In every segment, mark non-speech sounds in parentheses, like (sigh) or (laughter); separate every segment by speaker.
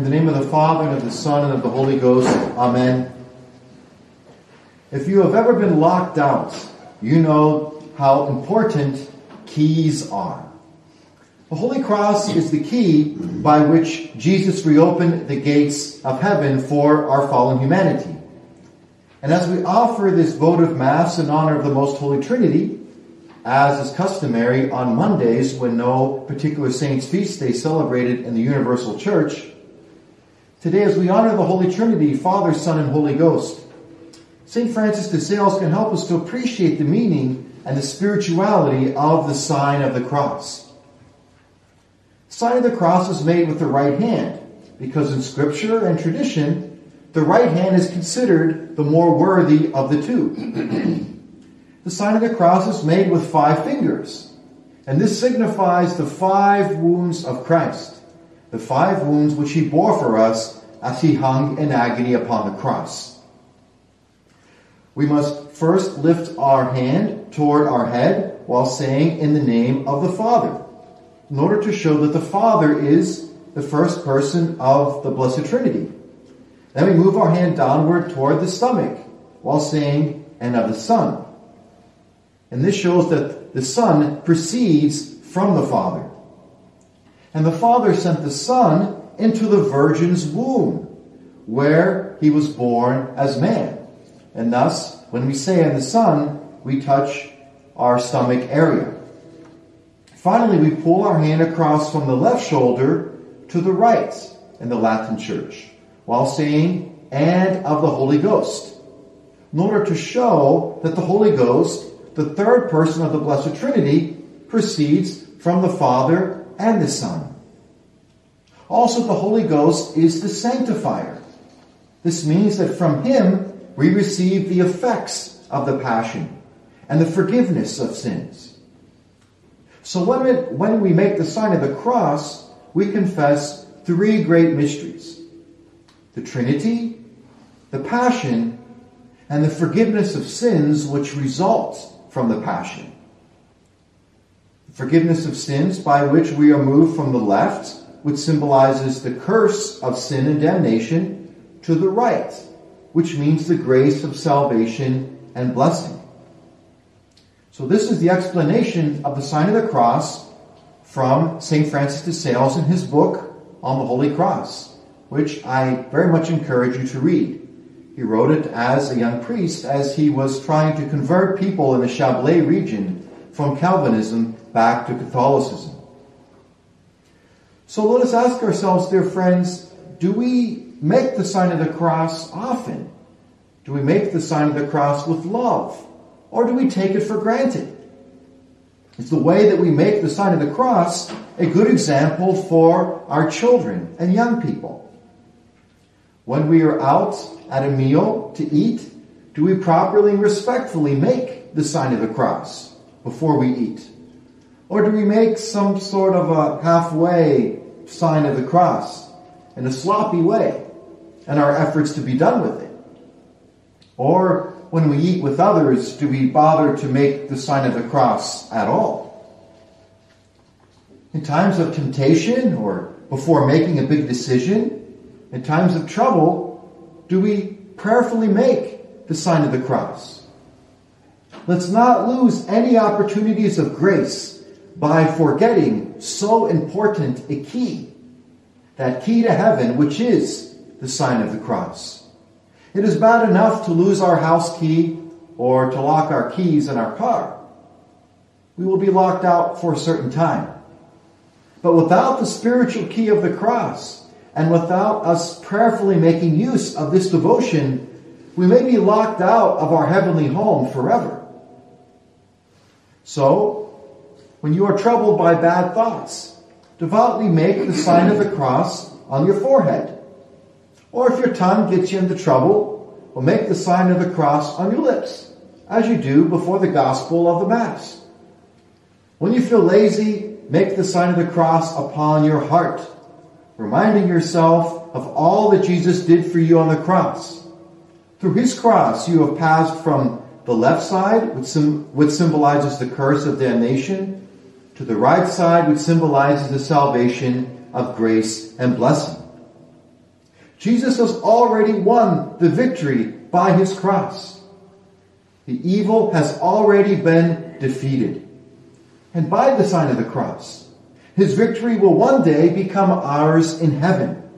Speaker 1: In the name of the Father, and of the Son, and of the Holy Ghost. Amen. If you have ever been locked out, you know how important keys are. The Holy Cross is the key by which Jesus reopened the gates of heaven for our fallen humanity. And as we offer this votive Mass in honor of the Most Holy Trinity, as is customary on Mondays when no particular saint's feast day celebrated in the Universal Church, today as we honor the Holy Trinity, Father, Son, and Holy Ghost, St. Francis de Sales can help us to appreciate the meaning and the spirituality of the sign of the cross. The sign of the cross is made with the right hand, because in scripture and tradition, the right hand is considered the more worthy of the two. (clears throat) The sign of the cross is made with five fingers, and this signifies the five wounds of Christ, the five wounds which he bore for us as he hung in agony upon the cross. We must first lift our hand toward our head while saying in the name of the Father, in order to show that the Father is the first person of the Blessed Trinity. Then we move our hand downward toward the stomach while saying, and of the Son. And this shows that the Son proceeds from the Father. And the Father sent the Son into the Virgin's womb, where he was born as man. And thus, when we say in the Son, we touch our stomach area. Finally, we pull our hand across from the left shoulder to the right in the Latin Church, while saying, and of the Holy Ghost, in order to show that the Holy Ghost the third person of the Blessed Trinity proceeds from the Father and the Son. Also, the Holy Ghost is the sanctifier. This means that from Him we receive the effects of the Passion and the forgiveness of sins. So when, when we make the sign of the cross, we confess three great mysteries. The Trinity, the Passion, and the forgiveness of sins which results from the passion. Forgiveness of sins by which we are moved from the left, which symbolizes the curse of sin and damnation, to the right, which means the grace of salvation and blessing. So this is the explanation of the sign of the cross from St. Francis de Sales in his book on the Holy Cross, which I very much encourage you to read. He wrote it as a young priest as he was trying to convert people in the Chablais region from Calvinism back to Catholicism. So let us ask ourselves, dear friends, do we make the sign of the cross often? Do we make the sign of the cross with love? Or do we take it for granted? Is the way that we make the sign of the cross a good example for our children and young people? When we are out at a meal to eat, do we properly and respectfully make the sign of the cross before we eat? Or do we make some sort of a halfway sign of the cross in a sloppy way and our efforts to be done with it? Or when we eat with others, do we bother to make the sign of the cross at all? In times of temptation or before making a big decision, in times of trouble, do we prayerfully make the sign of the cross? Let's not lose any opportunities of grace by forgetting so important a key. That key to heaven, which is the sign of the cross. It is bad enough to lose our house key or to lock our keys in our car. We will be locked out for a certain time. But without the spiritual key of the cross, and without us prayerfully making use of this devotion, we may be locked out of our heavenly home forever. So, when you are troubled by bad thoughts, devoutly make the sign of the cross on your forehead. Or if your tongue gets you into trouble, well, make the sign of the cross on your lips, as you do before the gospel of the Mass. When you feel lazy, make the sign of the cross upon your heart reminding yourself of all that Jesus did for you on the cross. Through his cross, you have passed from the left side, which, which symbolizes the curse of damnation, to the right side, which symbolizes the salvation of grace and blessing. Jesus has already won the victory by his cross. The evil has already been defeated. And by the sign of the cross, his victory will one day become ours in heaven.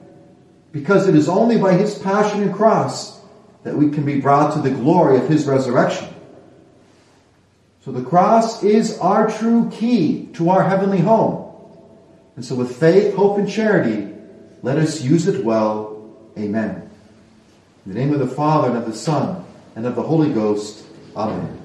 Speaker 1: Because it is only by his passion and cross that we can be brought to the glory of his resurrection. So the cross is our true key to our heavenly home. And so with faith, hope, and charity, let us use it well. Amen. In the name of the Father, and of the Son, and of the Holy Ghost. Amen.